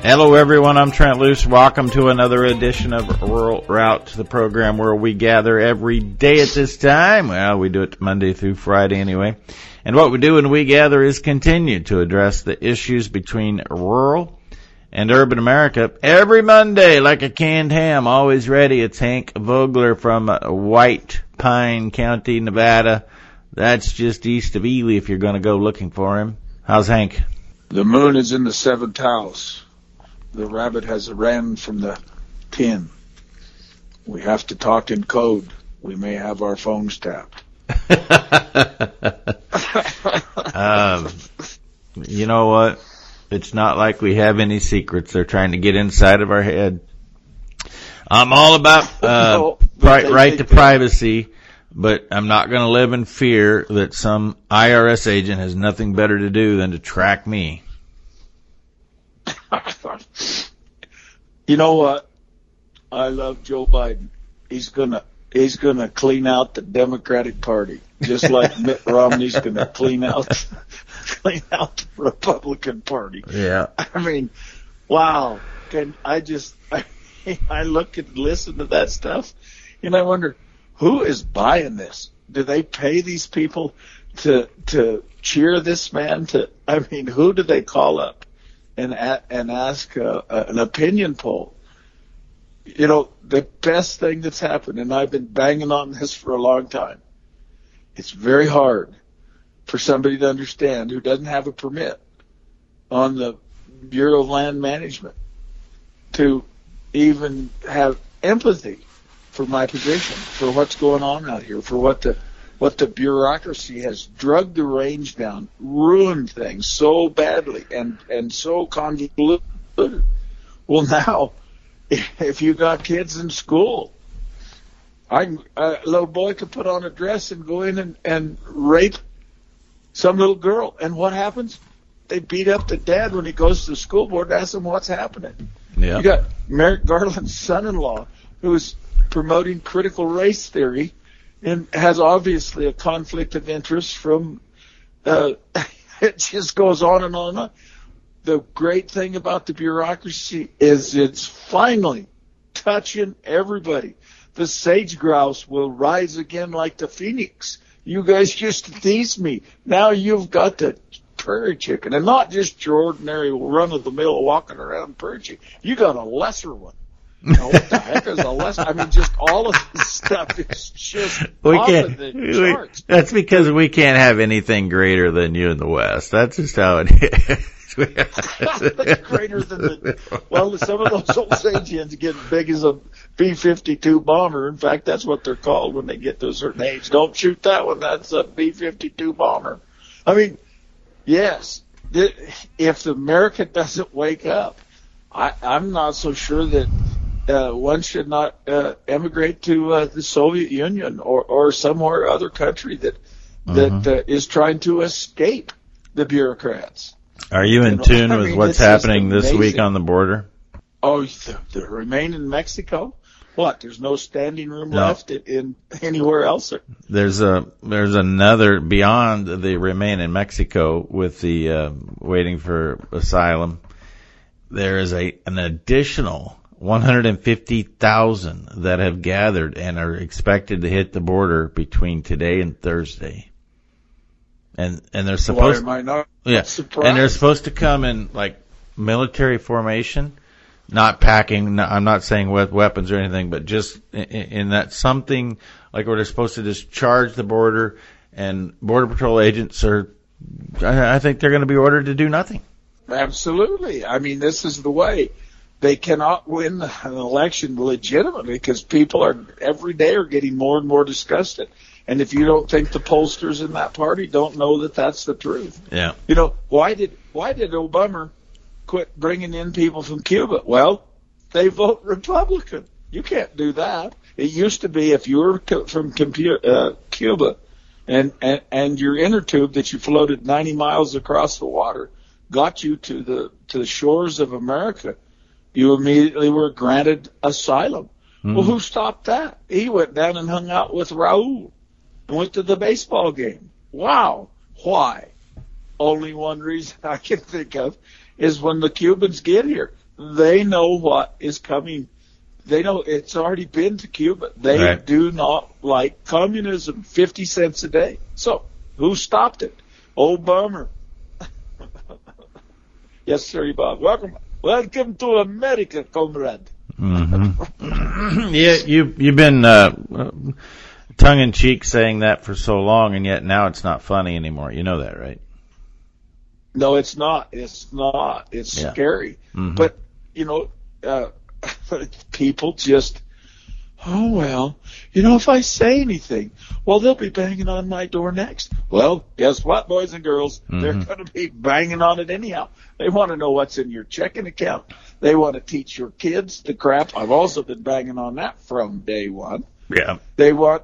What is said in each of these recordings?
Hello, everyone. I'm Trent Loos. Welcome to another edition of Rural Route, the program where we gather every day at this time. Well, we do it Monday through Friday anyway. And what we do when we gather is continue to address the issues between rural and urban America every Monday like a canned ham, always ready. It's Hank Vogler from White Pine County, Nevada. That's just east of Ely if you're going to go looking for him. How's Hank? The moon is in the seventh house the rabbit has ran from the tin. We have to talk in code. We may have our phones tapped. um, you know what? It's not like we have any secrets. They're trying to get inside of our head. I'm all about uh, no, pri- right to privacy, but I'm not going to live in fear that some IRS agent has nothing better to do than to track me. You know what? I love Joe Biden. He's gonna he's gonna clean out the Democratic Party, just like Mitt Romney's gonna clean out clean out the Republican Party. Yeah. I mean, wow. Can I just I, I look and listen to that stuff, and I wonder who is buying this. Do they pay these people to to cheer this man? To I mean, who do they call up? And and ask an opinion poll. You know, the best thing that's happened, and I've been banging on this for a long time. It's very hard for somebody to understand who doesn't have a permit on the Bureau of Land Management to even have empathy for my position, for what's going on out here, for what the what the bureaucracy has drugged the range down, ruined things so badly and, and so convoluted. Well, now, if you got kids in school, I, a little boy could put on a dress and go in and, and rape some little girl. And what happens? They beat up the dad when he goes to the school board and ask him what's happening. Yeah. You got Merrick Garland's son-in-law who's promoting critical race theory and has obviously a conflict of interest from uh, it just goes on and on. The great thing about the bureaucracy is it's finally touching everybody. The sage grouse will rise again like the phoenix. You guys used to tease me. Now you've got the prairie chicken, and not just your ordinary run of the mill walking around prairie chicken. You got a lesser one. You know, what the heck is a lesson? I mean, just all of this stuff is just we can't, of the charts. We, that's because we can't have anything greater than you in the West. That's just how it is. greater than the, well, some of those old Osagians get big as a B-52 bomber. In fact, that's what they're called when they get to a certain age. Don't shoot that one. That's a B-52 bomber. I mean, yes, if America doesn't wake up, I, I'm not so sure that uh, one should not uh, emigrate to uh, the Soviet Union or, or somewhere other country that that uh-huh. uh, is trying to escape the bureaucrats. Are you in tune with mean, what's happening this week on the border? Oh, the, the remain in Mexico. What? There's no standing room no. left in, in anywhere else. There's a there's another beyond the remain in Mexico with the uh, waiting for asylum. There is a an additional 150,000 that have gathered and are expected to hit the border between today and Thursday. And and they're supposed Why am I not yeah, surprised? and they're supposed to come in like military formation, not packing. I'm not saying with weapons or anything, but just in, in that something like where they're supposed to just charge the border, and border patrol agents are. I, I think they're going to be ordered to do nothing. Absolutely. I mean, this is the way they cannot win an election legitimately because people are every day are getting more and more disgusted. And if you don't think the pollsters in that party don't know that that's the truth, yeah, you know why did why did Obama quit bringing in people from Cuba? Well, they vote Republican. You can't do that. It used to be if you were from uh, Cuba and, and and your inner tube that you floated 90 miles across the water got you to the to the shores of America you immediately were granted asylum. Mm-hmm. Well, who stopped that? He went down and hung out with Raul and went to the baseball game. Wow. Why? Only one reason I can think of is when the Cubans get here. they know what is coming. They know it's already been to Cuba. They Right. do not like communism. Fifty cents a day. So who stopped it? Oh, bummer. yes, sir, Bob. Welcome, welcome to America, comrade. hmm yeah, you you've been uh, tongue in cheek saying that for so long, and yet now it's not funny anymore. You know that, right? No, it's not. It's not. It's Yeah. scary. Mhm. But you know, uh, people just, oh well, you know, if I say anything, well, they'll be banging on my door next. Well, guess what, boys and girls, they're Mhm. going to be banging on it anyhow. They want to know what's in your checking account. They want to teach your kids the crap. I've also been banging on that from day one. Yeah. They want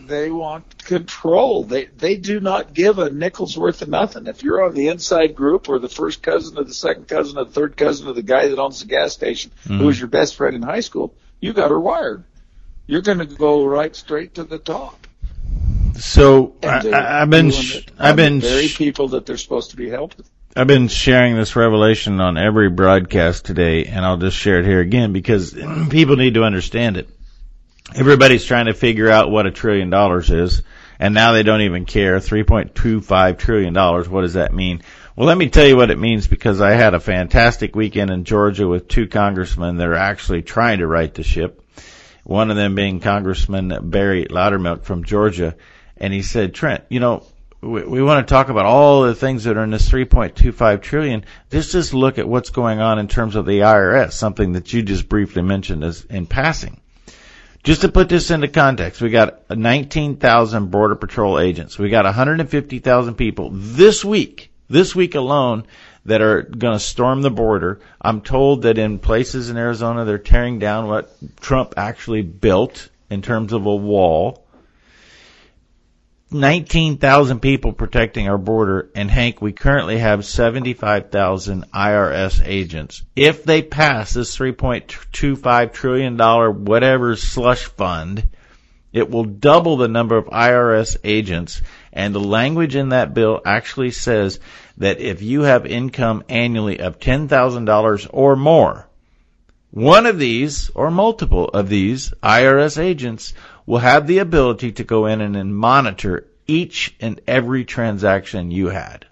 they want control. They they do not give a nickel's worth of nothing. If you're on the inside group or the first cousin of the second cousin of the third cousin of the guy that owns the gas station Mhm. who was your best friend in high school, you got her wired. You're going to go right straight to the top. So I, And they're I- I've been sh- I've been very sh- people that they're supposed to be helping. I've been sharing this revelation on every broadcast today, and I'll just share it here again because people need to understand it. Everybody's trying to figure out what a trillion dollars is, and now they don't even care. $3.25 trillion, what does that mean? Well, let me tell you what it means because I had a fantastic weekend in Georgia with two congressmen that are actually trying to right the ship. One of them being Congressman Barry Loudermilk from Georgia, and he said, Trent, you know, we, we want to talk about all the things that are in this 3.25 trillion. Just just look at what's going on in terms of the IRS, something that you just briefly mentioned as in passing. Just to put this into context, we got 19,000 border patrol agents. We got 150,000 people this week, this week alone, that are going to storm the border. I'm told that in places in Arizona, they're tearing down what Trump actually built in terms of a wall. 19,000 people protecting our border, and Hank, we currently have 75,000 IRS agents. If they pass this 3.25 trillion dollar whatever slush fund, it will double the number of IRS agents, and the language in that bill actually says that if you have income annually of $10,000 or more, one of these or multiple of these IRS agents will have the ability to go in and, monitor each and every transaction you had.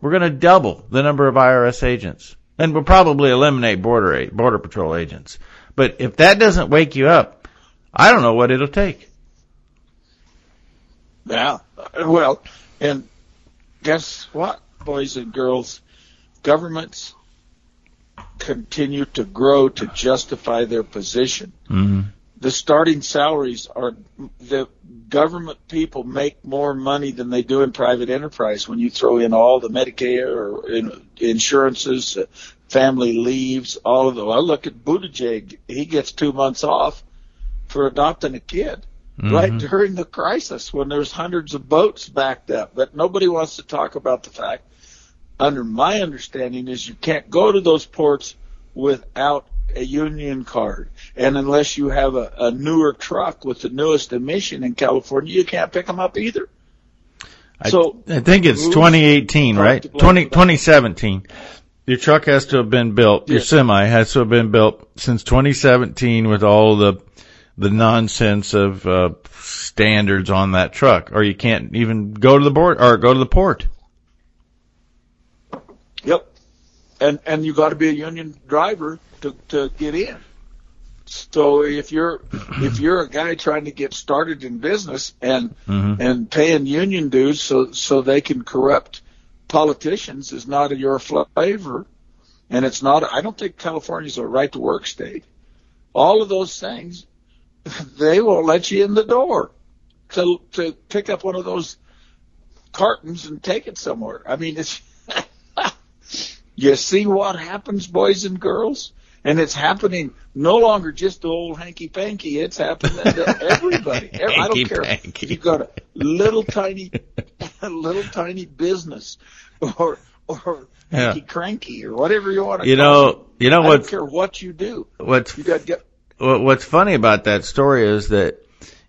We're going to double the number of IRS agents, and we'll probably eliminate border border patrol agents. But if that doesn't wake you up, I don't know what it'll take. Yeah. Well, and guess what, boys and girls? Governments continue to grow to justify their position. Mm-hmm. The starting salaries are the government people make more money than they do in private enterprise when you throw in all the Medicare or in, insurances, uh, family leaves, all of the. I look at Buttigieg; he gets two months off for adopting a kid right mm-hmm. during the crisis when there's hundreds of boats backed up. But nobody wants to talk about the fact, under my understanding, is you can't go to those ports without a union card. And unless you have a, a newer truck with the newest emission in California, you can't pick them up either. I, So, I think it's 2018, right? 20, 2017. Your truck has to have been built. Your semi has to have been built since 2017 with all the the nonsense of uh, standards on that truck, or you can't even go to the board or go to the port. Yep. And and you got to be a union driver to to get in. So if you're if you're a guy trying to get started in business and Mhm. and paying union dues so so they can corrupt politicians is not your flavor, and it's not. I don't think California's a right to work state. All of those things, they won't let you in the door to to pick up one of those cartons and take it somewhere. I mean, it's you see what happens, boys and girls, and it's happening no longer just to old hanky panky. It's happening to everybody. I don't care if you've got a little tiny, little tiny business, or or Yeah. hanky cranky or whatever you want to. You call it. know, you know I don't care what you do. What You got to get. What- What's funny about that story is that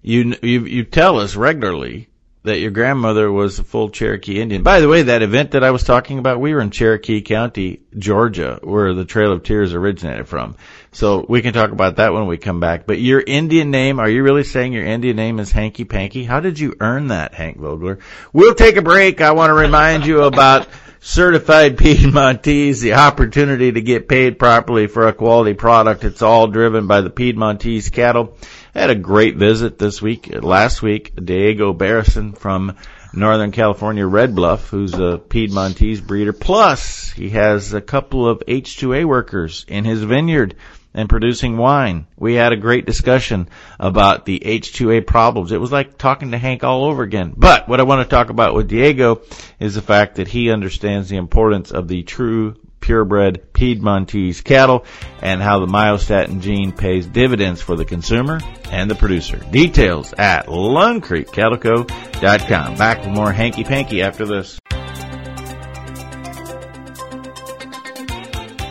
you you you tell us regularly that your grandmother was a full Cherokee Indian. By the way, that event that I was talking about, we were in Cherokee County, Georgia, where the Trail of Tears originated from. So we can talk about that when we come back. But your Indian name, are you really saying your Indian name is Hanky Panky? How did you earn that, Hank Vogler? We'll take a break. I want to remind you about certified Piedmontese, the opportunity to get paid properly for a quality product. It's all driven by the Piedmontese cattle. I had a great visit this week, last week, Diego Barrison from Northern California Red Bluff, who's a Piedmontese breeder. Plus, he has a couple of H2A workers in his vineyard and producing wine. We had a great discussion about the H2A problems. It was like talking to Hank all over again. But what I want to talk about with Diego is the fact that he understands the importance of the true purebred Piedmontese cattle and how the myostatin gene pays dividends for the consumer and the producer. Details at LoneCreekCattleCo.com. Back with more hanky panky after this.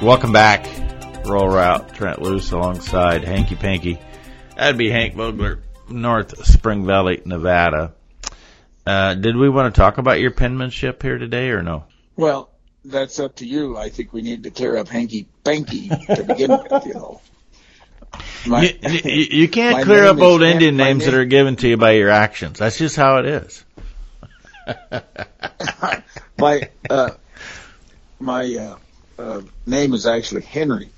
Welcome back. Rural Route, Trent Loos alongside Hanky Panky. That'd be Hank Vogler, North Spring Valley, Nevada. Uh, did we want to talk about your penmanship here today or no? Well, that's up to you. I think we need to clear up hanky panky to begin with, you know. My, you, you, you, can't clear up old Indian names name, that are given to you by your actions. That's just how it is. my uh, my uh, uh, name is actually Henry,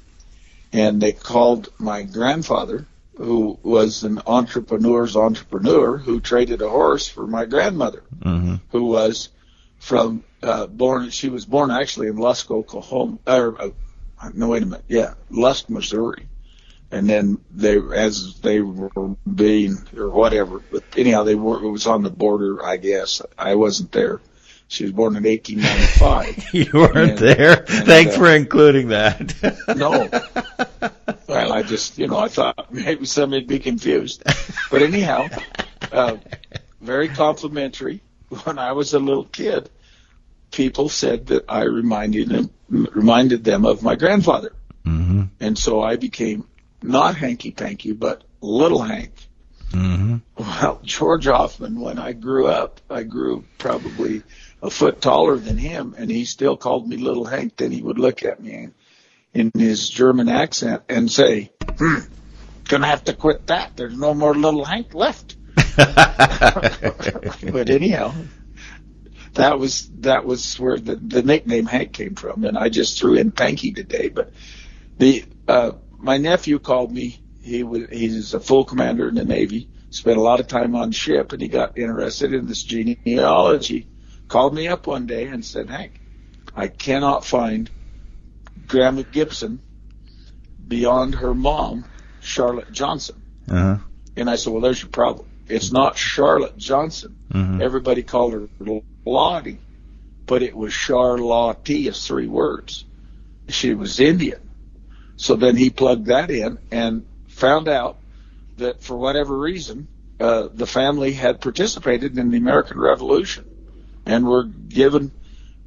and they called my grandfather, who was an entrepreneur's entrepreneur, who traded a horse for my grandmother, mm-hmm. who was from uh, born. She was born actually in Lusk, Oklahoma. Or uh, no, wait a minute. Yeah, Lusk, Missouri. And then they, as they were being or whatever, but anyhow, they were. It was on the border, I guess. I wasn't there. She was born in 1895. you weren't and, there. And, Thanks uh, for including that. no. Well, I just, you know, I thought maybe somebody'd be confused. But anyhow, uh, very complimentary. When I was a little kid, people said that I reminded them reminded them of my grandfather, mm-hmm. and so I became not Hanky Panky, but Little Hank. Mm-hmm. Well, George Hoffman, when I grew up, I grew probably a foot taller than him, and he still called me Little Hank. Then he would look at me in his German accent and say, hmm, "Gonna have to quit that. There's no more Little Hank left." but anyhow, that was that was where the, the nickname Hank came from, and I just threw in Panky today. But the uh, my nephew called me. He was he's a full commander in the Navy. Spent a lot of time on ship, and he got interested in this genealogy. Called me up one day and said, Hank, I cannot find Grandma Gibson beyond her mom, Charlotte Johnson. Uh-huh. And I said, well, there's your problem. It's not Charlotte Johnson. Mm-hmm. Everybody called her Lottie, but it was Charlotte as three words. She was Indian. So then he plugged that in and found out that for whatever reason, uh, the family had participated in the American Revolution and were given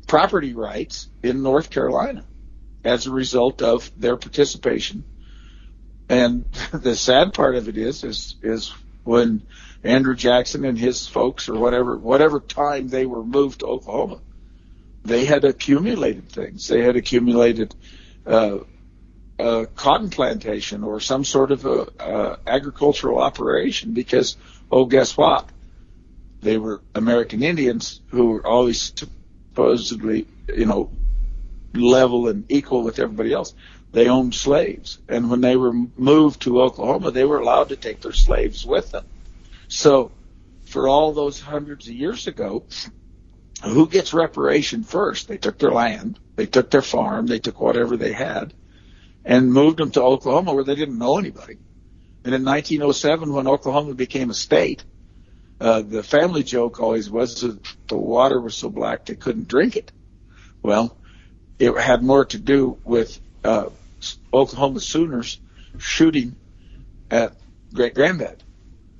property rights in North Carolina as a result of their participation. And the sad part of it is, is, is when Andrew Jackson and his folks or whatever whatever time they were moved to Oklahoma, they had accumulated things. They had accumulated uh, a cotton plantation or some sort of a, a agricultural operation because oh guess what they were American Indians who were always supposedly you know level and equal with everybody else they owned slaves and when they were moved to Oklahoma they were allowed to take their slaves with them so for all those hundreds of years ago, who gets reparation first? They took their land, they took their farm, they took whatever they had, and moved them to Oklahoma where they didn't know anybody. And in 1907, when Oklahoma became a state, uh, the family joke always was that the water was so black they couldn't drink it. Well, it had more to do with uh, Oklahoma Sooners shooting at great granddad.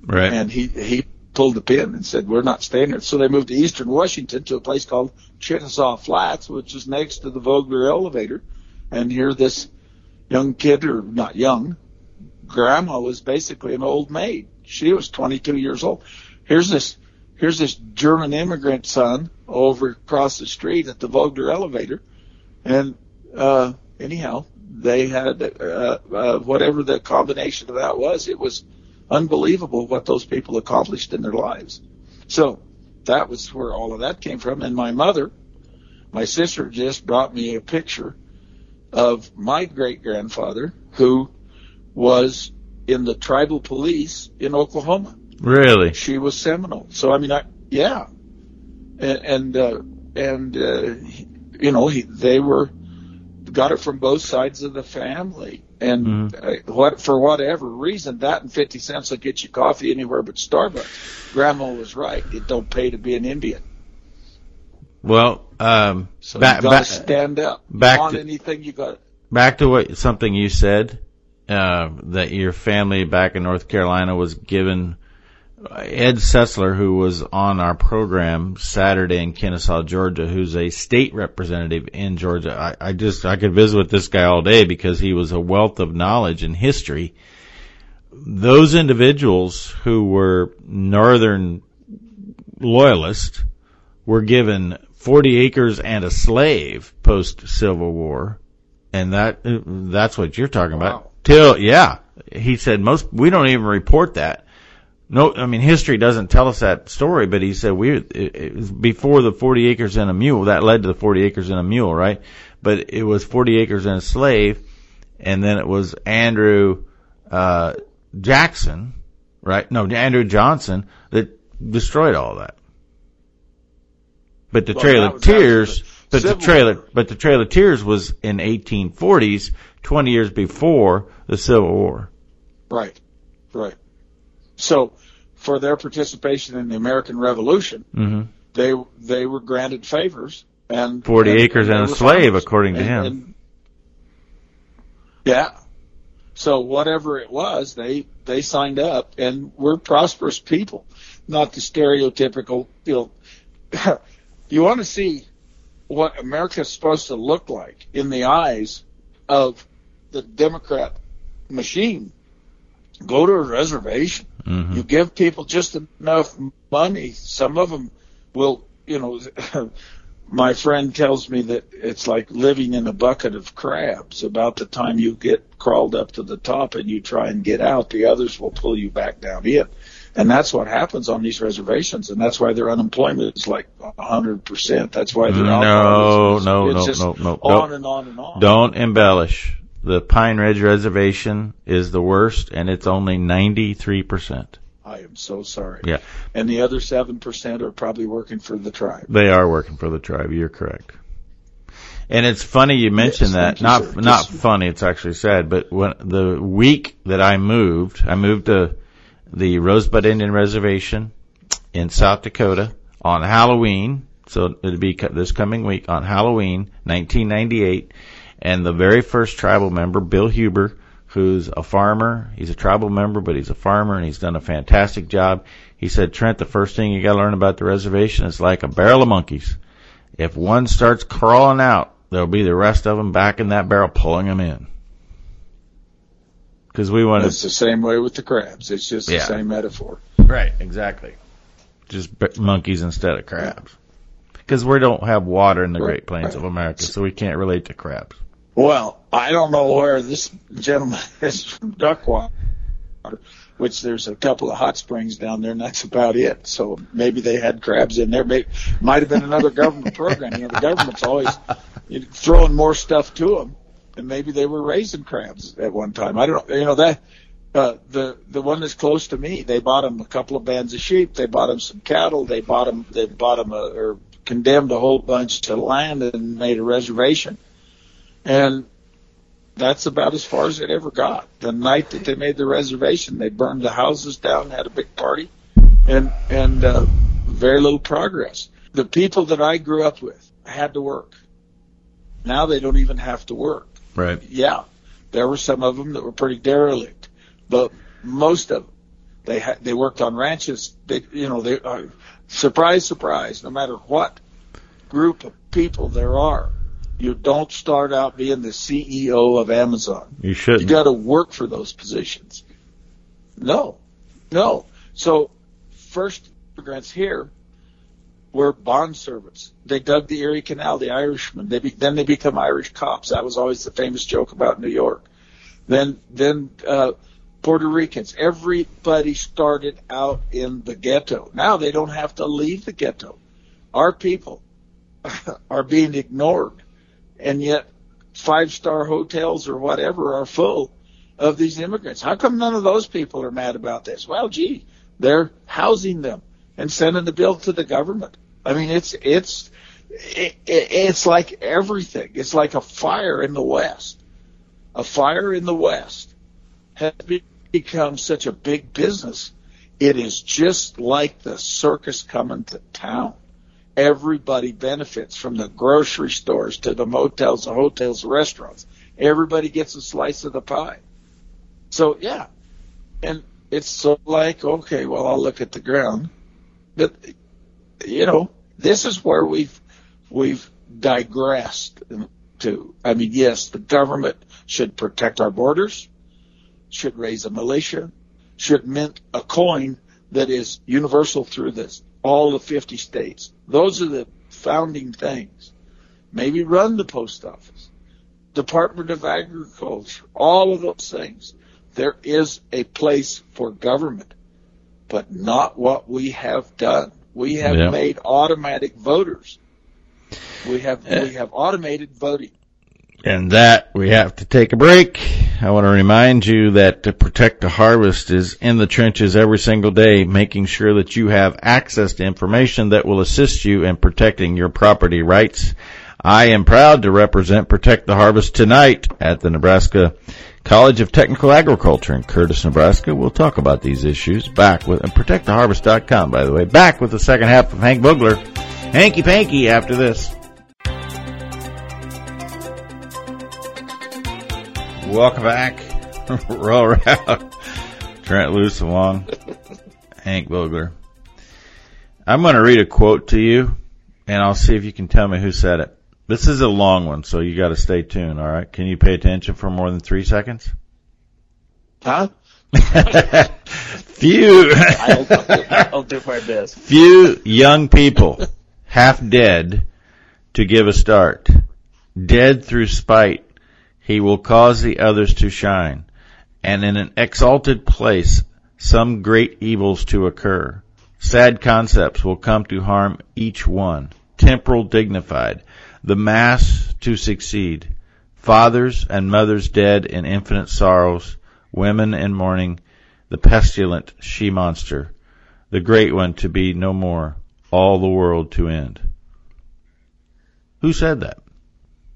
Right. And he he pulled the pin and said, "We're not staying here." So they moved to Eastern Washington to a place called Chickasaw Flats, which is next to the Vogler elevator. And here, this young kid, or not young, grandma was basically an old maid. She was 22 years old. Here's this here's this German immigrant son over across the street at the Vogler elevator, and uh, anyhow, they had uh, uh, whatever the combination of that was. It was unbelievable what those people accomplished in their lives. So that was where all of that came from. And my mother, my sister, just brought me a picture of my great grandfather who was in the tribal police in Oklahoma. Really? She was Seminole. So I mean, I yeah, and and uh, and uh, you know he, they were got it from both sides of the family. And mm-hmm. what for whatever reason, that and fifty cents will get you coffee anywhere but Starbucks. Grandma was right; it don't pay to be an Indian. Well, um, so back, you got to stand up. Back on to, anything you got. Back to what something you said uh, that your family back in North Carolina was given Ed Setzler, who was on our program Saturday in Kennesaw, Georgia, who's a state representative in Georgia. I, I just, I could visit with this guy all day because he was a wealth of knowledge and history. Those individuals who were Northern loyalists were given 40 acres and a slave post Civil War. And that, that's what you're talking wow. about. Till, yeah. He said most, we don't even report that no, I mean history doesn't tell us that story, but he said we it, it was before the 40 acres and a mule that led to the 40 acres and a mule, right? But it was 40 acres and a slave, and then it was Andrew uh, Jackson, right? No, Andrew Johnson that destroyed all that. But the well, Trail of Tears, but the trailer, War. but the Trail of Tears was in 1840s, 20 years before the Civil War. Right, right. So for their participation in the American Revolution, mm-hmm. they they were granted favors and forty and, acres and, and a slave, farmers. according to and, him. Yeah. So whatever it was, they they signed up, and we're prosperous people, not the stereotypical. You know, you want to see what America is supposed to look like in the eyes of the Democrat machine. Go to a reservation Mm-hmm. You give people just enough money. Some of them will, you know, my friend tells me that it's like living in a bucket of crabs. About the time you get crawled up to the top and you try and get out, the others will pull you back down in. And that's what happens on these reservations, and that's why their unemployment is like a hundred percent. That's why their no, is, no, no, no, no, on and on and on. Don't embellish the Pine Ridge Reservation is the worst, and it's only 93%. I am so sorry. Yeah. And the other 7% are probably working for the tribe. They are working for the tribe. You're correct. And it's funny you mentioned yes, that. Not you, not funny. It's actually sad. But when the week that I moved, I moved to the Rosebud Indian Reservation in South Dakota on Halloween. So it'll be this coming week on Halloween, 1998 and the very first tribal member, Bill Huber, who's a farmer. He's a tribal member, but he's a farmer and he's done a fantastic job. He said, Trent, the first thing you gotta learn about the reservation is like a barrel of monkeys. If one starts crawling out, there'll be the rest of them back in that barrel pulling them in. Cause we want to. It's the same way with the crabs. It's just yeah. the same metaphor. Right, exactly. Just monkeys instead of crabs. Because we don't have water in the Great Plains of America, so we can't relate to crabs. Well, I don't know where this gentleman is from Duckwater, which there's a couple of hot springs down there, and that's about it. So maybe they had crabs in there. Maybe might have been another government program. You know, the government's always throwing more stuff to them, and maybe they were raising crabs at one time. I don't know. You know that. Uh, the the one that's close to me, they bought him a couple of bands of sheep. They bought him some cattle. They bought him they bought him a, or condemned a whole bunch to land and made a reservation and that's about as far as it ever got. The night that they made the reservation, they burned the houses down, had a big party, and and uh, very little progress. The people that I grew up with had to work. Now they don't even have to work. Right. Yeah, there were some of them that were pretty derelict, but most of them they had they worked on ranches. They you know they uh, surprise surprise. No matter what group of people there are, you don't start out being the CEO of Amazon. You should. You got to work for those positions. No, no. So first immigrants here were bond servants. They dug the Erie Canal, the Irishmen. They be, then they become Irish cops. That was always the famous joke about New York. Then then uh, Puerto Ricans. Everybody started out in the ghetto. Now they don't have to leave the ghetto. Our people are being ignored, and yet five star hotels or whatever are full of these immigrants. How come none of those people are mad about this? Well, gee, they're housing them and sending the bill to the government. I mean, it's it's it, it's like everything. It's like a fire in the West. A fire in the West has become such a big business. It is just like the circus coming to town. Everybody benefits from the grocery stores to the motels, the hotels, the restaurants. Everybody gets a slice of the pie. So yeah, and it's so like okay, well I'll look at the ground but you know, this is where we've we've digressed to. I mean, yes, the government should protect our borders, should raise a militia, should mint a coin that is universal through this all the 50 states. Those are the founding things. Maybe run the post office, Department of Agriculture, all of those things. There is a place for government but not what we have done. We have yeah. made automatic voters. We have eh. we have automated voting. And that we have to take a break. I want to remind you that to protect the harvest is in the trenches every single day, making sure that you have access to information that will assist you in protecting your property rights. I am proud to represent Protect the Harvest tonight at the Nebraska College of Technical Agriculture in Curtis, Nebraska. We'll talk about these issues back with, and protecttheharvest.com, by the way, back with the second half of Hank Vogler. Hanky Panky after this. Welcome back. Rural Route. Trent Loos along. Hank Vogler. I'm going to read a quote to you, and I'll see if you can tell me who said it. This is a long one, so you got to stay tuned. All right? Can you pay attention for more than three seconds? Huh? Few. I'll, I'll do my best. Few young people half dead to give a start. Dead through spite, he will cause the others to shine, and in an exalted place, some great evils to occur. Sad concepts will come to harm each one. Temporal dignified, the mass to succeed. Fathers and mothers dead in infinite sorrows, women in mourning, the pestilent she monster, the great one to be no more, all the world to end. Who said that?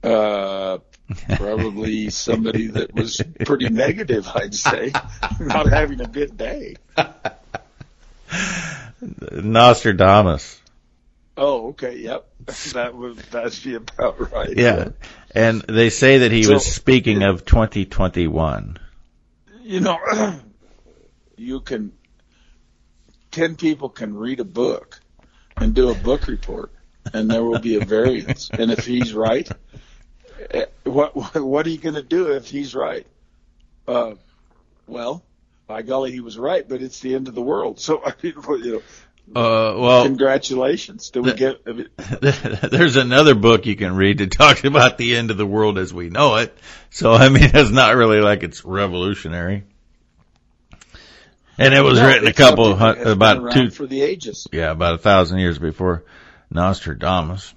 Uh, probably somebody that was pretty negative, I'd say, not having a good day. Nostradamus. Oh, okay. Yep. That would that'd be about right. Yeah. And they say that he so, was speaking of 2021. You know, you can 10 people can read a book and do a book report and there will be a variance. and if he's right, what what are you going to do if he's right? Uh, well, by golly, he was right, but it's the end of the world. So I mean, you know, uh, well, congratulations. Do we get? There's another book you can read that talks about the end of the world as we know it. So I mean, it's not really like it's revolutionary. And it was no, written a couple about two for the ages. Yeah, about a thousand years before Nostradamus.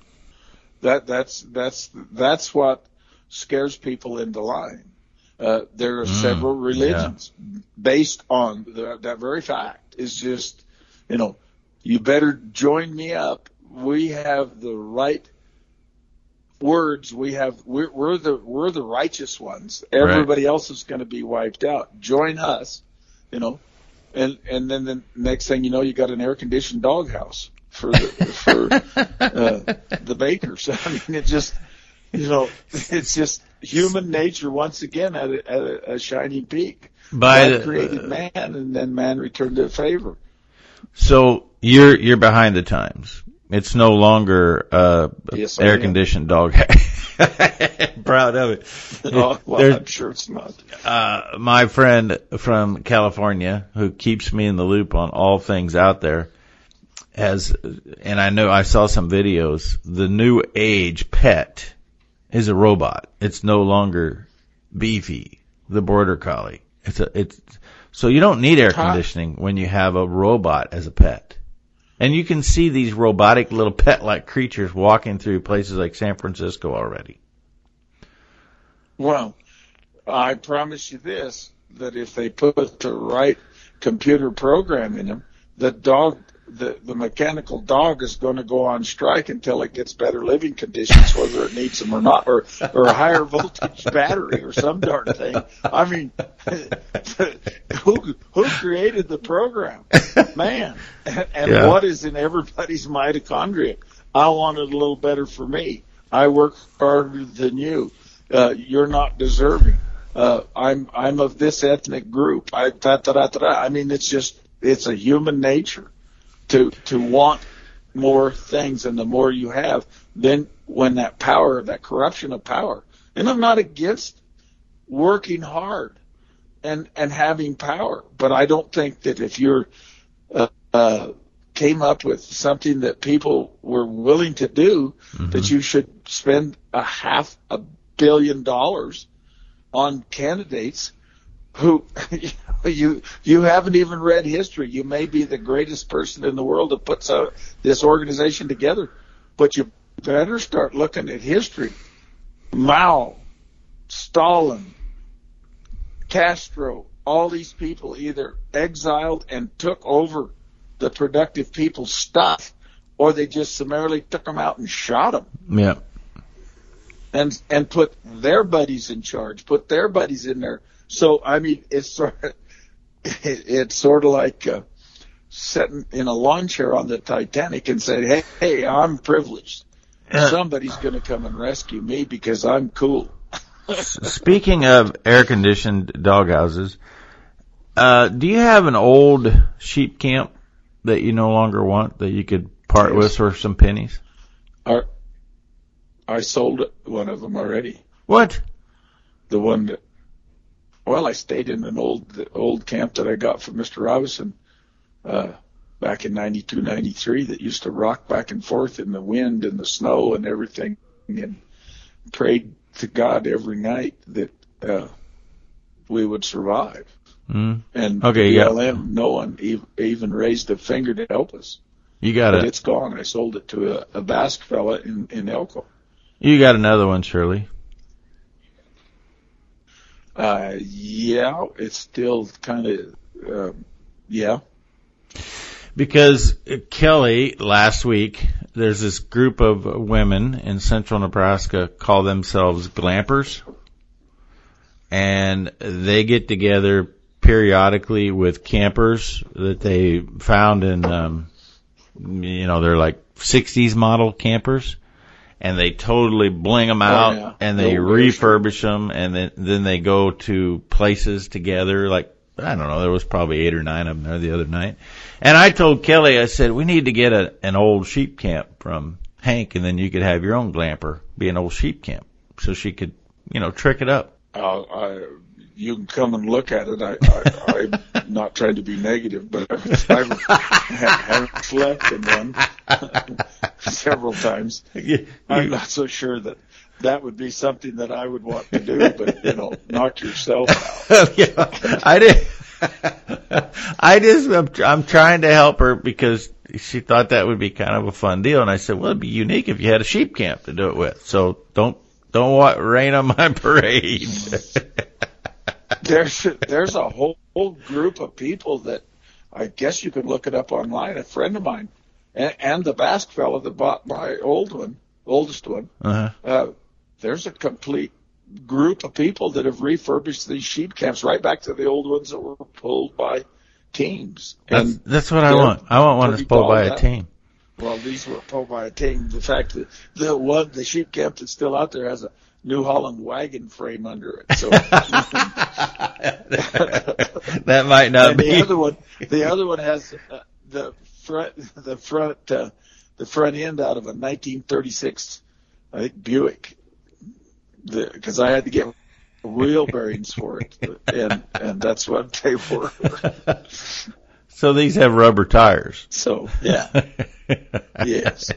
That that's that's that's what scares people into lying. Uh, there are mm, several religions yeah. based on the, that very fact. Is just you know you better join me up. We have the right words. We have we're, we're the we're the righteous ones. Everybody right. else is going to be wiped out. Join us, you know, and and then the next thing you know, you got an air conditioned doghouse for the for uh, the bakers. I mean, it just you know, it's just human nature once again at a, at a, a shining peak. By God the, created man, and then man returned it favor. So you're you're behind the times. It's no longer uh yes, air conditioned dog. Proud of it. Oh, well, I'm sure it's not. Uh, my friend from California, who keeps me in the loop on all things out there, has, and I know I saw some videos. The new age pet is a robot. It's no longer beefy, the border collie. It's a it's so you don't need air conditioning when you have a robot as a pet. And you can see these robotic little pet-like creatures walking through places like San Francisco already. Well, I promise you this: that if they put the right computer program in them, the dog the, the mechanical dog is going to go on strike until it gets better living conditions, whether it needs them or not, or or a higher voltage battery or some darn thing. I mean, who who created the program, man? And, and yeah. what is in everybody's mitochondria? I want it a little better for me. I work harder than you. Uh, you're not deserving. Uh, I'm I'm of this ethnic group. I da, da, da, da, I mean, it's just it's a human nature to to want more things, and the more you have, then when that power, that corruption of power, and I'm not against working hard and and having power, but I don't think that if you're uh, uh, came up with something that people were willing to do, mm-hmm. that you should spend a half a billion dollars on candidates who you you haven't even read history. You may be the greatest person in the world that puts uh, this organization together, but you better start looking at history. Mao, Stalin, Castro, all these people either exiled and took over the productive people's stuff, or they just summarily took them out and shot them. Yeah. And and put their buddies in charge, put their buddies in there so I mean, it's sort of, it's sort of like uh, sitting in a lawn chair on the Titanic and saying, "Hey, hey, I'm privileged. Somebody's going to come and rescue me because I'm cool." Speaking of air-conditioned doghouses, uh, do you have an old sheep camp that you no longer want that you could part yes. with for some pennies? I, I sold one of them already. What? The one that well, I stayed in an old old camp that I got from Mr. Robinson uh, back in '92, '93 that used to rock back and forth in the wind and the snow and everything, and prayed to God every night that uh, we would survive. Mm. And okay, BLM, yeah. no one even raised a finger to help us. You got it. It's gone. I sold it to a, a Basque fella in in Elko. You got another one, Shirley. Uh, yeah, it's still kind of, uh, yeah. Because Kelly last week, there's this group of women in central Nebraska call themselves glampers, and they get together periodically with campers that they found in, um, you know, they're like 60s model campers and they totally bling them out oh, yeah. and they refurbish them and then then they go to places together like I don't know there was probably eight or nine of them there the other night. And I told Kelly I said we need to get a, an old sheep camp from Hank and then you could have your own glamper be an old sheep camp so she could you know trick it up. Uh, I you can come and look at it. I, I, I'm not trying to be negative, but I've, I've haven't slept in one several times. I'm not so sure that that would be something that I would want to do, but you know, knock yourself out. I did. I just, I'm, I'm trying to help her because she thought that would be kind of a fun deal. And I said, well, it'd be unique if you had a sheep camp to do it with. So don't, don't rain on my parade there's there's a whole, whole group of people that I guess you could look it up online. A friend of mine and, and the Basque fellow that bought my old one, oldest one. Uh-huh. Uh, there's a complete group of people that have refurbished these sheep camps right back to the old ones that were pulled by teams. That's, and that's what I want. I want one that's pulled by a team. Well, these were pulled by a team. The fact that the one, the sheep camp that's still out there has a New Holland wagon frame under it. So that might not and be. The other one, the other one has uh, the front, the front, uh, the front end out of a 1936, I think Buick, because I had to get wheel bearings for it, and and that's what they were. So these have rubber tires. So yeah, yes,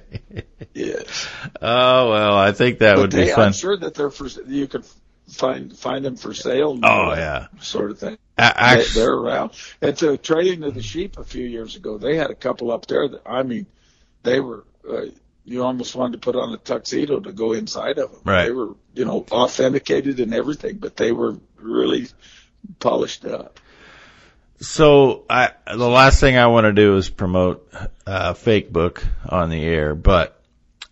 yes. Oh well, I think that But would they, be fun. I'm sure that they're for you could find find them for sale. Oh yeah. sort of thing. A- they, they're around. At the trading of the sheep a few years ago, they had a couple up there that I mean, they were. Uh, you almost wanted to put on a tuxedo to go inside of them. Right. They were, you know, authenticated and everything, but they were really polished up. So I the last thing I want to do is promote a fake book on the air, but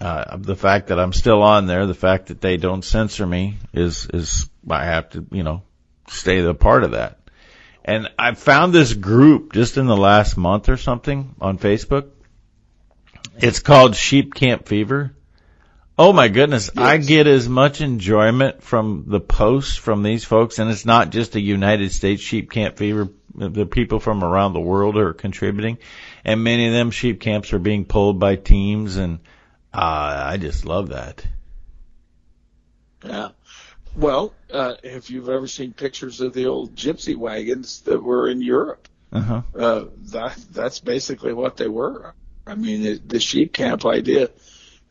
uh, the fact that I'm still on there, the fact that they don't censor me is is I have to you know stay the part of that. And I found this group just in the last month or something on Facebook. It's called Sheep Camp Fever. Oh my goodness, I get as much enjoyment from the posts from these folks, and it's not just a United States Sheep Camp Fever. The people from around the world are contributing, and many of them sheep camps are being pulled by teams, and uh, I just love that. Yeah. Well, uh, if you've ever seen pictures of the old gypsy wagons that were in Europe, Uh-huh. uh, that that's basically what they were. I mean, the, the sheep camp idea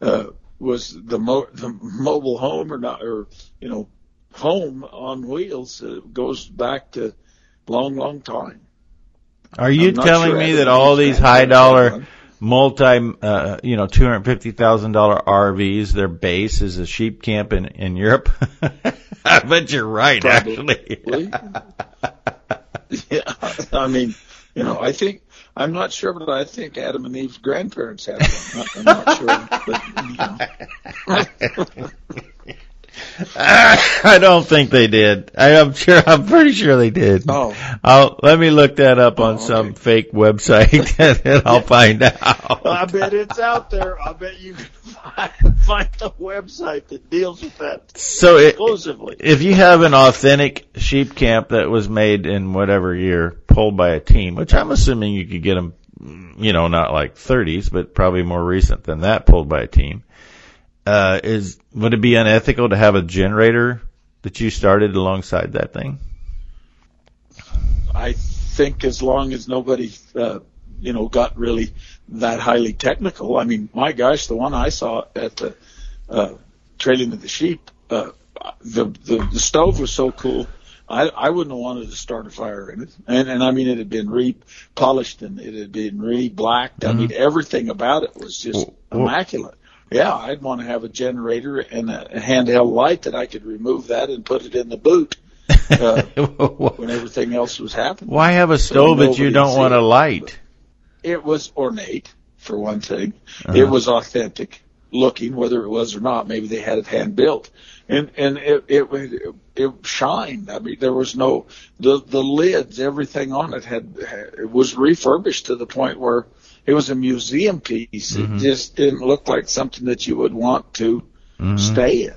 uh, was the mo- the mobile home or not, or you know, home on wheels. Uh, goes back to long, long time. Are you telling sure me that all these high dollar multi, uh, you know, two hundred fifty thousand dollar RVs, their base is a sheep camp in in Europe? I bet you're right, actually. Yeah, I mean, you know, I think I'm not sure, but I think Adam and Eve's grandparents had one. I'm not sure, but you know. I don't think they did. I am sure. I'm pretty sure they did. Oh. I'll let me look that up on Oh, some fake website, and I'll find out. I bet it's out there. I bet you can find, find a website that deals with that So it, if you have an authentic sheep camp that was made in whatever year, pulled by a team, which I'm assuming you could get them, you know, not like 30s, but probably more recent than that, pulled by a team, uh, is would it be unethical to have a generator that you started alongside that thing? I think as long as nobody, uh, you know, got really that highly technical. I mean, my gosh, the one I saw at the uh, trailing of the sheep, uh, the, the the stove was so cool. I I wouldn't have wanted to start a fire in it, and and I mean it had been re-polished and it had been re-blacked. I mean everything about it was just Well- immaculate. Yeah, I'd want to have a generator and a, handheld light that I could remove that and put it in the boot uh, when everything else was happening. Why have a stove that you don't want to light? It was ornate, for one thing. Uh-huh. It was authentic looking, whether it was or not. Maybe they had it hand built, and and it it it, it shined. I mean, there was no the the lids, everything on it had, had it was refurbished to the point where it was a museum piece. Mm-hmm. It just didn't look like something that you would want to Mm-hmm. stay in.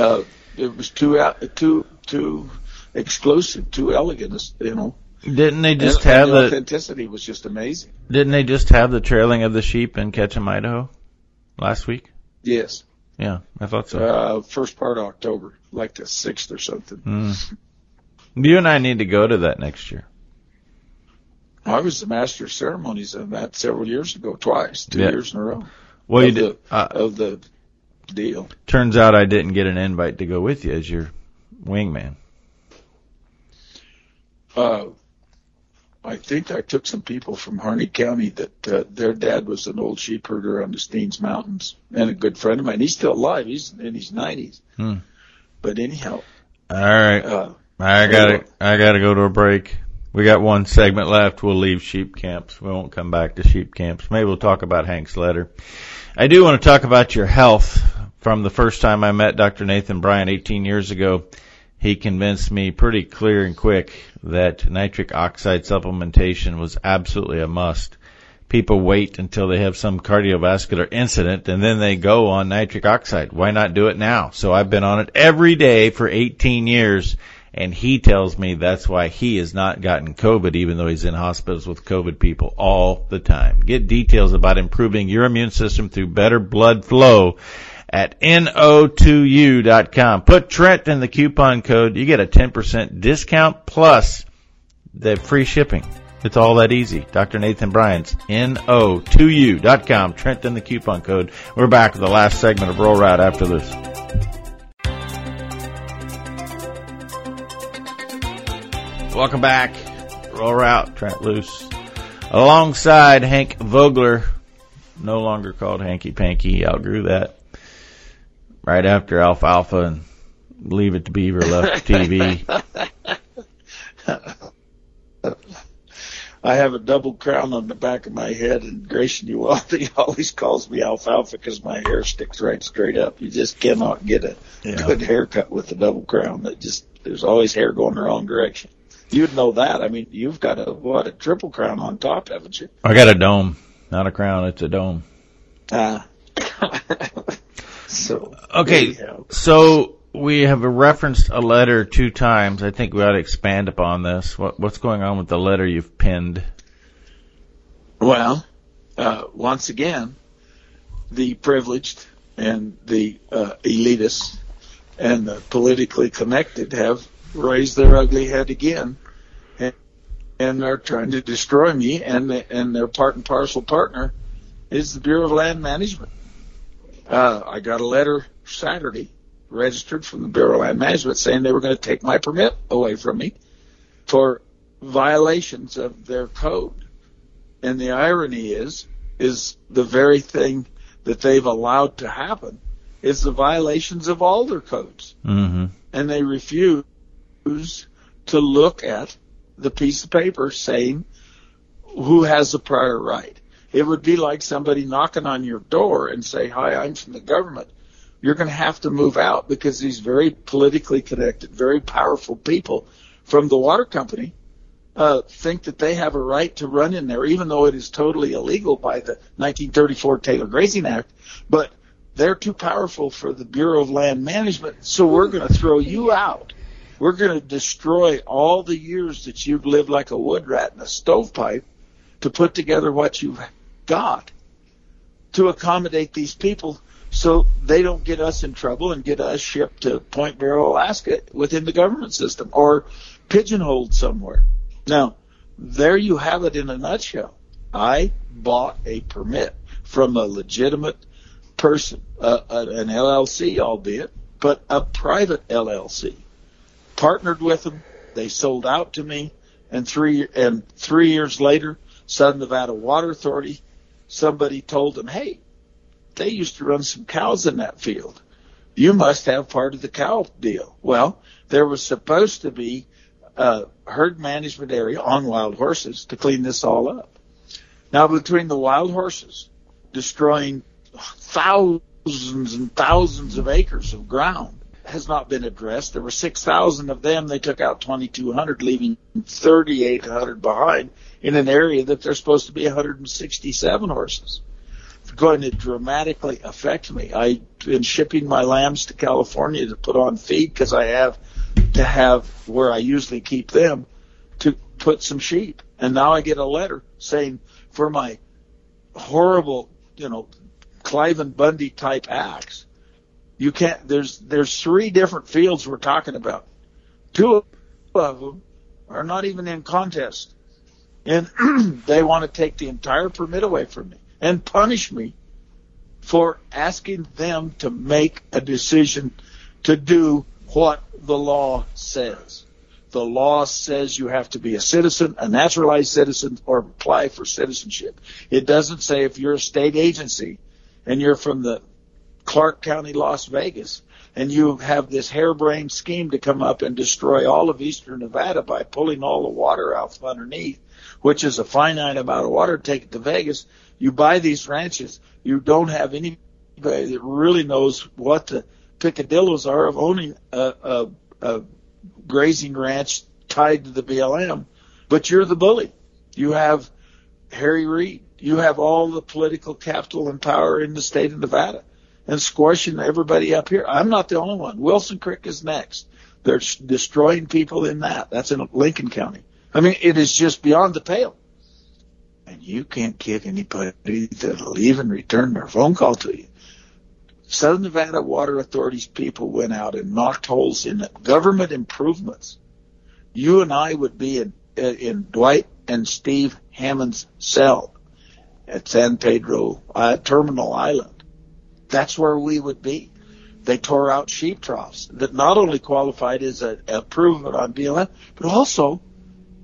Uh, it was too out- too too exclusive, too elegant. You know, Didn't they just and, have and the the authenticity was just amazing. Didn't they just have the trailing of the sheep in Ketchum, Idaho, last week? Yes. Yeah, I thought so. Uh, first part of October, like the sixth or something. Mm. You and I need to go to that next year. I was the master of ceremonies on that several years ago, twice, two Yeah. years in a row. Well, you of did. The, Uh, of the deal. turns out I didn't get an invite to go with you as your wingman. Uh, I think I took some people from Harney County that uh, their dad was an old sheep herder on the Steens Mountains and a good friend of mine. He's still alive. He's in his nineties. Hmm. But anyhow, All right, uh, I gotta, I gotta go to a break. We got one segment left. We'll leave sheep camps. We won't come back to sheep camps. Maybe we'll talk about Hank's letter. I do want to talk about your health. From the first time I met Dr. Nathan Bryan 18 years ago, he convinced me pretty clear and quick that nitric oxide supplementation was absolutely a must. People wait until they have some cardiovascular incident and then they go on nitric oxide. Why not do it now? So I've been on it every day for 18 years and he tells me that's why he has not gotten COVID even though he's in hospitals with COVID people all the time. Get details about improving your immune system through better blood flow at no2u.com. Put Trent in the coupon code. You get a 10% discount plus the free shipping. It's all that easy. Dr. Nathan Bryan's N-O-2U.com. Trent in the coupon code. We're back with the last segment of Rural Route after this. Welcome back. Rural Route, Trent Luce. Alongside Hank Vogler, no longer called Hanky Panky, outgrew that. Right after Alfalfa and Leave It to Beaver left TV. I have a double crown on the back of my head, and Grayson Uwalde always calls me alfalfa because my hair sticks right straight up. You just cannot get a yeah. good haircut with a double crown. That just there's always hair going the wrong direction. You'd know that. I mean, you've got a what a triple crown on top, haven't you? I got a dome, not a crown. It's a dome. Ah. so okay, so we have referenced a letter two times. I think we ought to expand upon this. What, what's going on with the letter you've pinned? Well, uh, once again, the privileged and the uh, elitists and the politically connected have raised their ugly head again, and are trying to destroy me. And and their part and parcel partner is the Bureau of Land Management. Uh, I got a letter Saturday registered from the Bureau of Land Management saying they were going to take my permit away from me for violations of their code. And the irony is, is the very thing that they've allowed to happen is the violations of all their codes. Mm-hmm. And they refuse to look at the piece of paper saying who has the prior right. It would be like somebody knocking on your door and say, hi, I'm from the government you're going to have to move out because these very politically connected, very powerful people from the water company uh, think that they have a right to run in there, even though it is totally illegal by the 1934 Taylor Grazing Act. But they're too powerful for the Bureau of Land Management, so we're going to throw you out. We're going to destroy all the years that you've lived like a wood rat in a stovepipe to put together what you've got to accommodate these people so they don't get us in trouble and get us shipped to Point Barrow, Alaska within the government system or pigeonholed somewhere. Now, there you have it in a nutshell. I bought a permit from a legitimate person, uh, an LLC, albeit, but a private LLC. Partnered with them, they sold out to me, and three and three years later, Southern Nevada Water Authority, somebody told them, "Hey, they used to run some cows in that field. You must have part of the cow deal. Well, there was supposed to be a herd management area on wild horses to clean this all up. Now, between the wild horses destroying thousands and thousands of acres of ground has not been addressed. There were 6,000 of them. They took out 2,200, leaving 3,800 behind in an area that there's supposed to be 167 horses It's going to dramatically affect me. I've been shipping my lambs to California to put on feed because I have to have where I usually keep them to put some sheep. And now I get a letter saying for my horrible, you know, Cliven Bundy type acts, you can't, there's, there's three different fields we're talking about. Two of them are not even in contest. And they want to take the entire permit away from me and punish me for asking them to make a decision to do what the law says. The law says you have to be a citizen, a naturalized citizen, or apply for citizenship. It doesn't say if you're a state agency and you're from the Clark County, Las Vegas, and you have this harebrained scheme to come up and destroy all of eastern Nevada by pulling all the water out from underneath, which is a finite amount of water, take it to Vegas, you buy these ranches, you don't have anybody that really knows what the picadillos are of owning a, a, a grazing ranch tied to the BLM, but you're the bully. You have Harry Reid. You have all the political capital and power in the state of Nevada and squashing everybody up here. I'm not the only one. Wilson Creek is next. They're destroying people in that. That's in Lincoln County. I mean, it is just beyond the pale and you can't get anybody that'll even return their phone call to you. Southern Nevada Water Authority's people went out and knocked holes in. Government improvements. You and I would be in uh, in Dwight and Steve Hammond's cell at San Pedro uh, Terminal Island. That's where we would be. They tore out sheep troughs that not only qualified as a, improvement on BLM, but also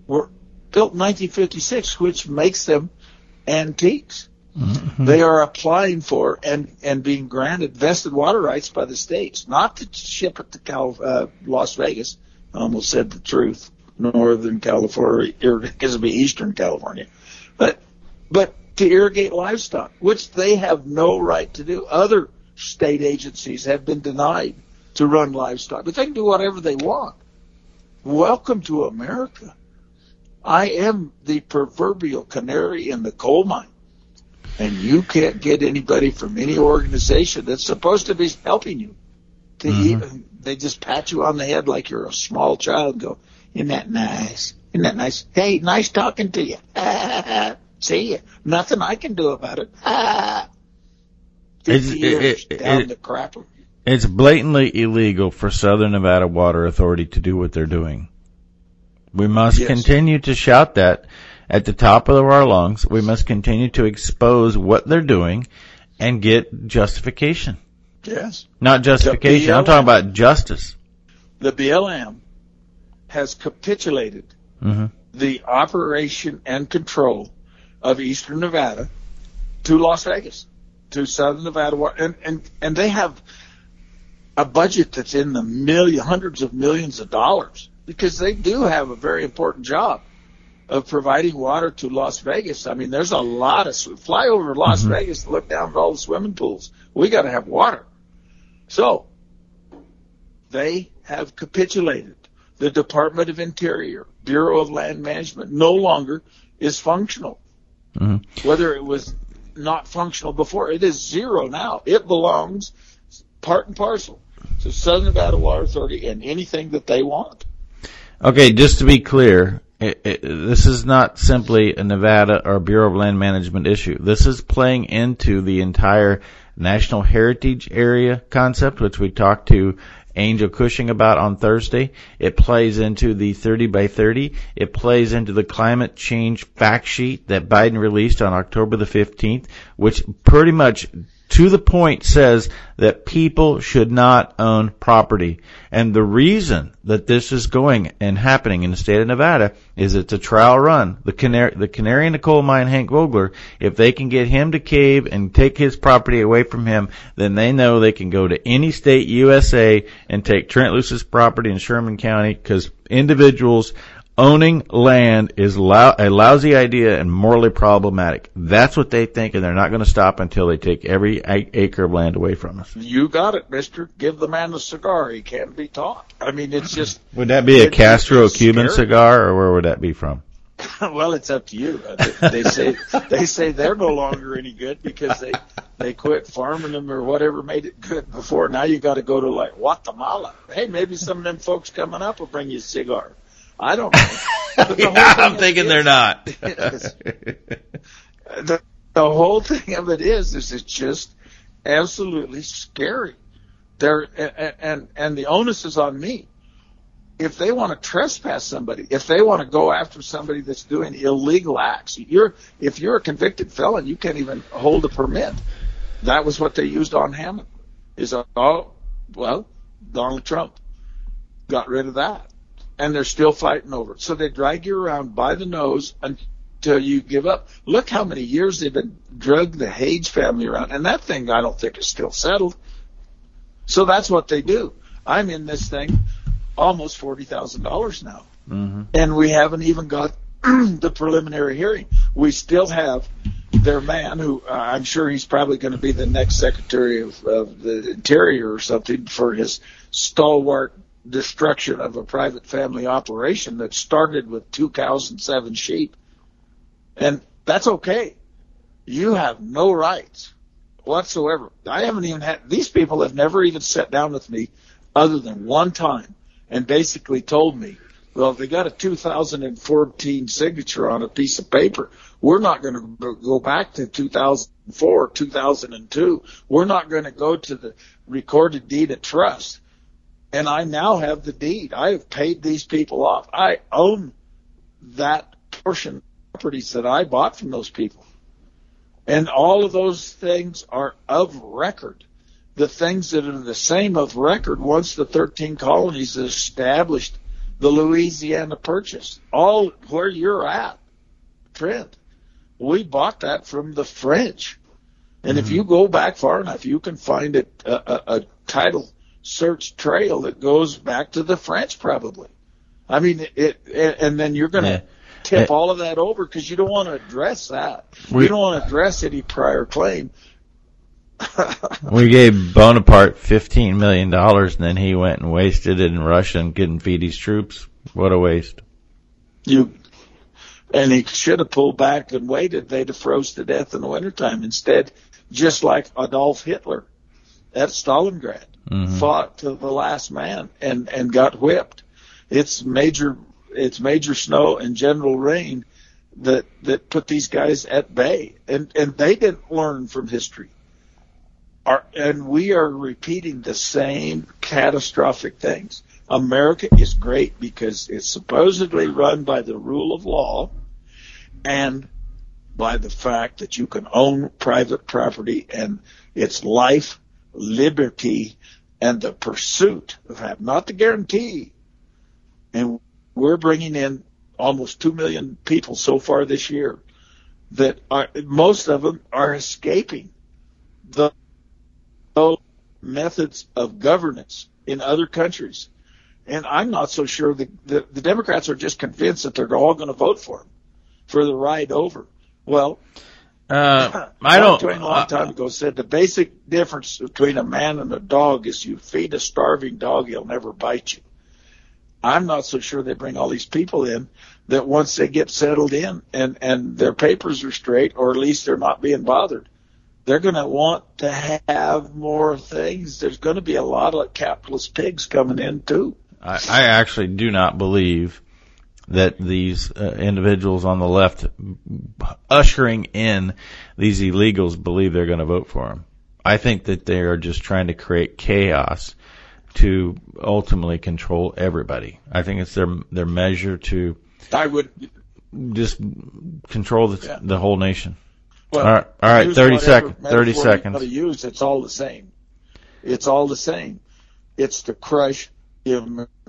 were built in 1956, which makes them antiques. Mm-hmm. They are applying for and, and being granted vested water rights by the states, not to ship it to Cal, uh, Las Vegas. I almost said the truth. Northern California, or it be Eastern California, but but to irrigate livestock, which they have no right to do. Other state agencies have been denied to run livestock, but they can do whatever they want. Welcome to America. I am the proverbial canary in the coal mine. And you can't get anybody from any organization that's supposed to be helping you to mm-hmm. even, they just pat you on the head like you're a small child and go, isn't that nice? Isn't that nice? Hey, nice talking to you. See. Nothing I can do about it. it's, it, it, down it, the crapper. It's blatantly illegal for Southern Nevada Water Authority to do what they're doing. We must yes. continue to shout that at the top of our lungs. We must continue to expose what they're doing and get justification. Yes. Not justification. I'm talking about justice. The BLM has capitulated mm-hmm. the operation and control of Eastern Nevada to Las Vegas, to Southern Nevada, and and and they have a budget that's in the million, hundreds of millions of dollars because they do have a very important job of providing water to Las Vegas. I mean, there's a lot of fly over Las mm-hmm. Vegas, look down at all the swimming pools. We got to have water. So they have capitulated. The Department of Interior, Bureau of Land Management, no longer is functional. Mm-hmm. Whether it was not functional before, it is zero now. It belongs part and parcel to Southern Nevada Water Authority and anything that they want. Okay, just to be clear, it, it, this is not simply a Nevada or Bureau of Land Management issue. This is playing into the entire National Heritage Area concept, which we talked to Angel Cushing about on Thursday. It plays into the 30 by 30. It plays into the climate change fact sheet that Biden released on October the 15th, which pretty much to the point says that people should not own property. And the reason that this is going and happening in the state of Nevada is it's a trial run. The canary, the canary in the coal mine, Hank Vogler, if they can get him to cave and take his property away from him, then they know they can go to any state USA and take Trent Luce's property in Sherman County because individuals owning land is lou- a lousy idea and morally problematic. That's what they think, and they're not going to stop until they take every acre of land away from us. You got it, Mister. Give the man a cigar. He can't be taught. I mean, it's just. Would that be a Castro Cuban cigar, or where would that be from? well, it's up to you. Uh, they, they say they say they're no longer any good because they they quit farming them or whatever made it good before. Now you got to go to like Guatemala. Hey, maybe some of them folks coming up will bring you a cigar. I don't know. yeah, I'm thinking is, they're not. the, the whole thing of it is, is it's just absolutely scary. There and, and and the onus is on me. If they want to trespass somebody, if they want to go after somebody that's doing illegal acts, you're if you're a convicted felon, you can't even hold a permit. That was what they used on Hammond. Is oh well, Donald Trump got rid of that and they're still fighting over it. So they drag you around by the nose until you give up. Look how many years they've been drug the Hage family around, and that thing I don't think is still settled. So that's what they do. I'm in this thing almost forty thousand dollars now, mm-hmm. and we haven't even got the preliminary hearing. We still have their man, who uh, I'm sure he's probably going to be the next Secretary of, of the Interior or something for his stalwart destruction of a private family operation that started with two cows and seven sheep. And that's okay. You have no rights whatsoever. I haven't even had, these people have never even sat down with me other than one time and basically told me, well, they got a 2014 signature on a piece of paper. We're not going to go back to 2004, 2002. We're not going to go to the recorded deed of trust and I now have the deed. I have paid these people off. I own that portion of properties that I bought from those people. And all of those things are of record. The things that are the same of record once the 13 colonies established the Louisiana Purchase. All where you're at, Trent. We bought that from the French. And mm-hmm. if you go back far enough, you can find a, a, a title search trail that goes back to the French, probably. I mean, it, it and then you're going to yeah. tip all of that over because you don't want to address that. We, you don't want to address any prior claim. we gave Bonaparte fifteen million dollars, and then he went and wasted it in Russia and couldn't feed his troops. What a waste! You and he should have pulled back and waited. They'd have froze to death in the wintertime instead, just like Adolf Hitler at Stalingrad mm-hmm. fought to the last man and and got whipped. It's major it's major snow and general rain that that put these guys at bay, and and they didn't learn from history. Our, and we are repeating the same catastrophic things. America is great because it's supposedly run by the rule of law and by the fact that you can own private property and it's life, liberty, and the pursuit of have not the guarantee. And we're bringing in almost 2 million people so far this year that are, most of them are escaping the methods of governance in other countries. And I'm not so sure the, the, the Democrats are just convinced that they're all going to vote for him for the ride over. Well, uh, I don't. Twain a long uh, time ago said the basic difference between a man and a dog is you feed a starving dog, he'll never bite you. I'm not so sure they bring all these people in that once they get settled in and and their papers are straight, or at least they're not being bothered, they're going to want to have more things. There's going to be a lot of capitalist pigs coming in too. I, I actually do not believe that these uh, individuals on the left ushering in these illegals believe they're going to vote for them. I think that they are just trying to create chaos to ultimately control everybody. I think it's their their measure to I would just control the, yeah. the whole nation. Well, all right, all right, thirty seconds. Thirty seconds. Use it's all the same. It's all the same. It's to crush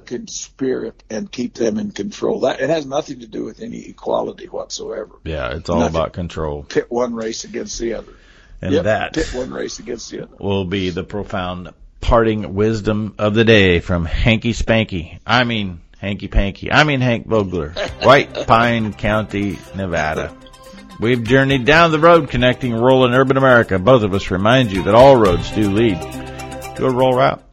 American spirit and keep them in control. That it has nothing to do with any equality whatsoever. Yeah, it's all nothing. about control. Pit one race against the other. And yep, that pit one race against the other will be the profound parting wisdom of the day from Hanky Spanky. I mean Hanky Panky. I mean Hank Vogler, White Pine County, Nevada. We've journeyed down the road connecting rural and urban America. Both of us remind you that all roads do lead to a rural route.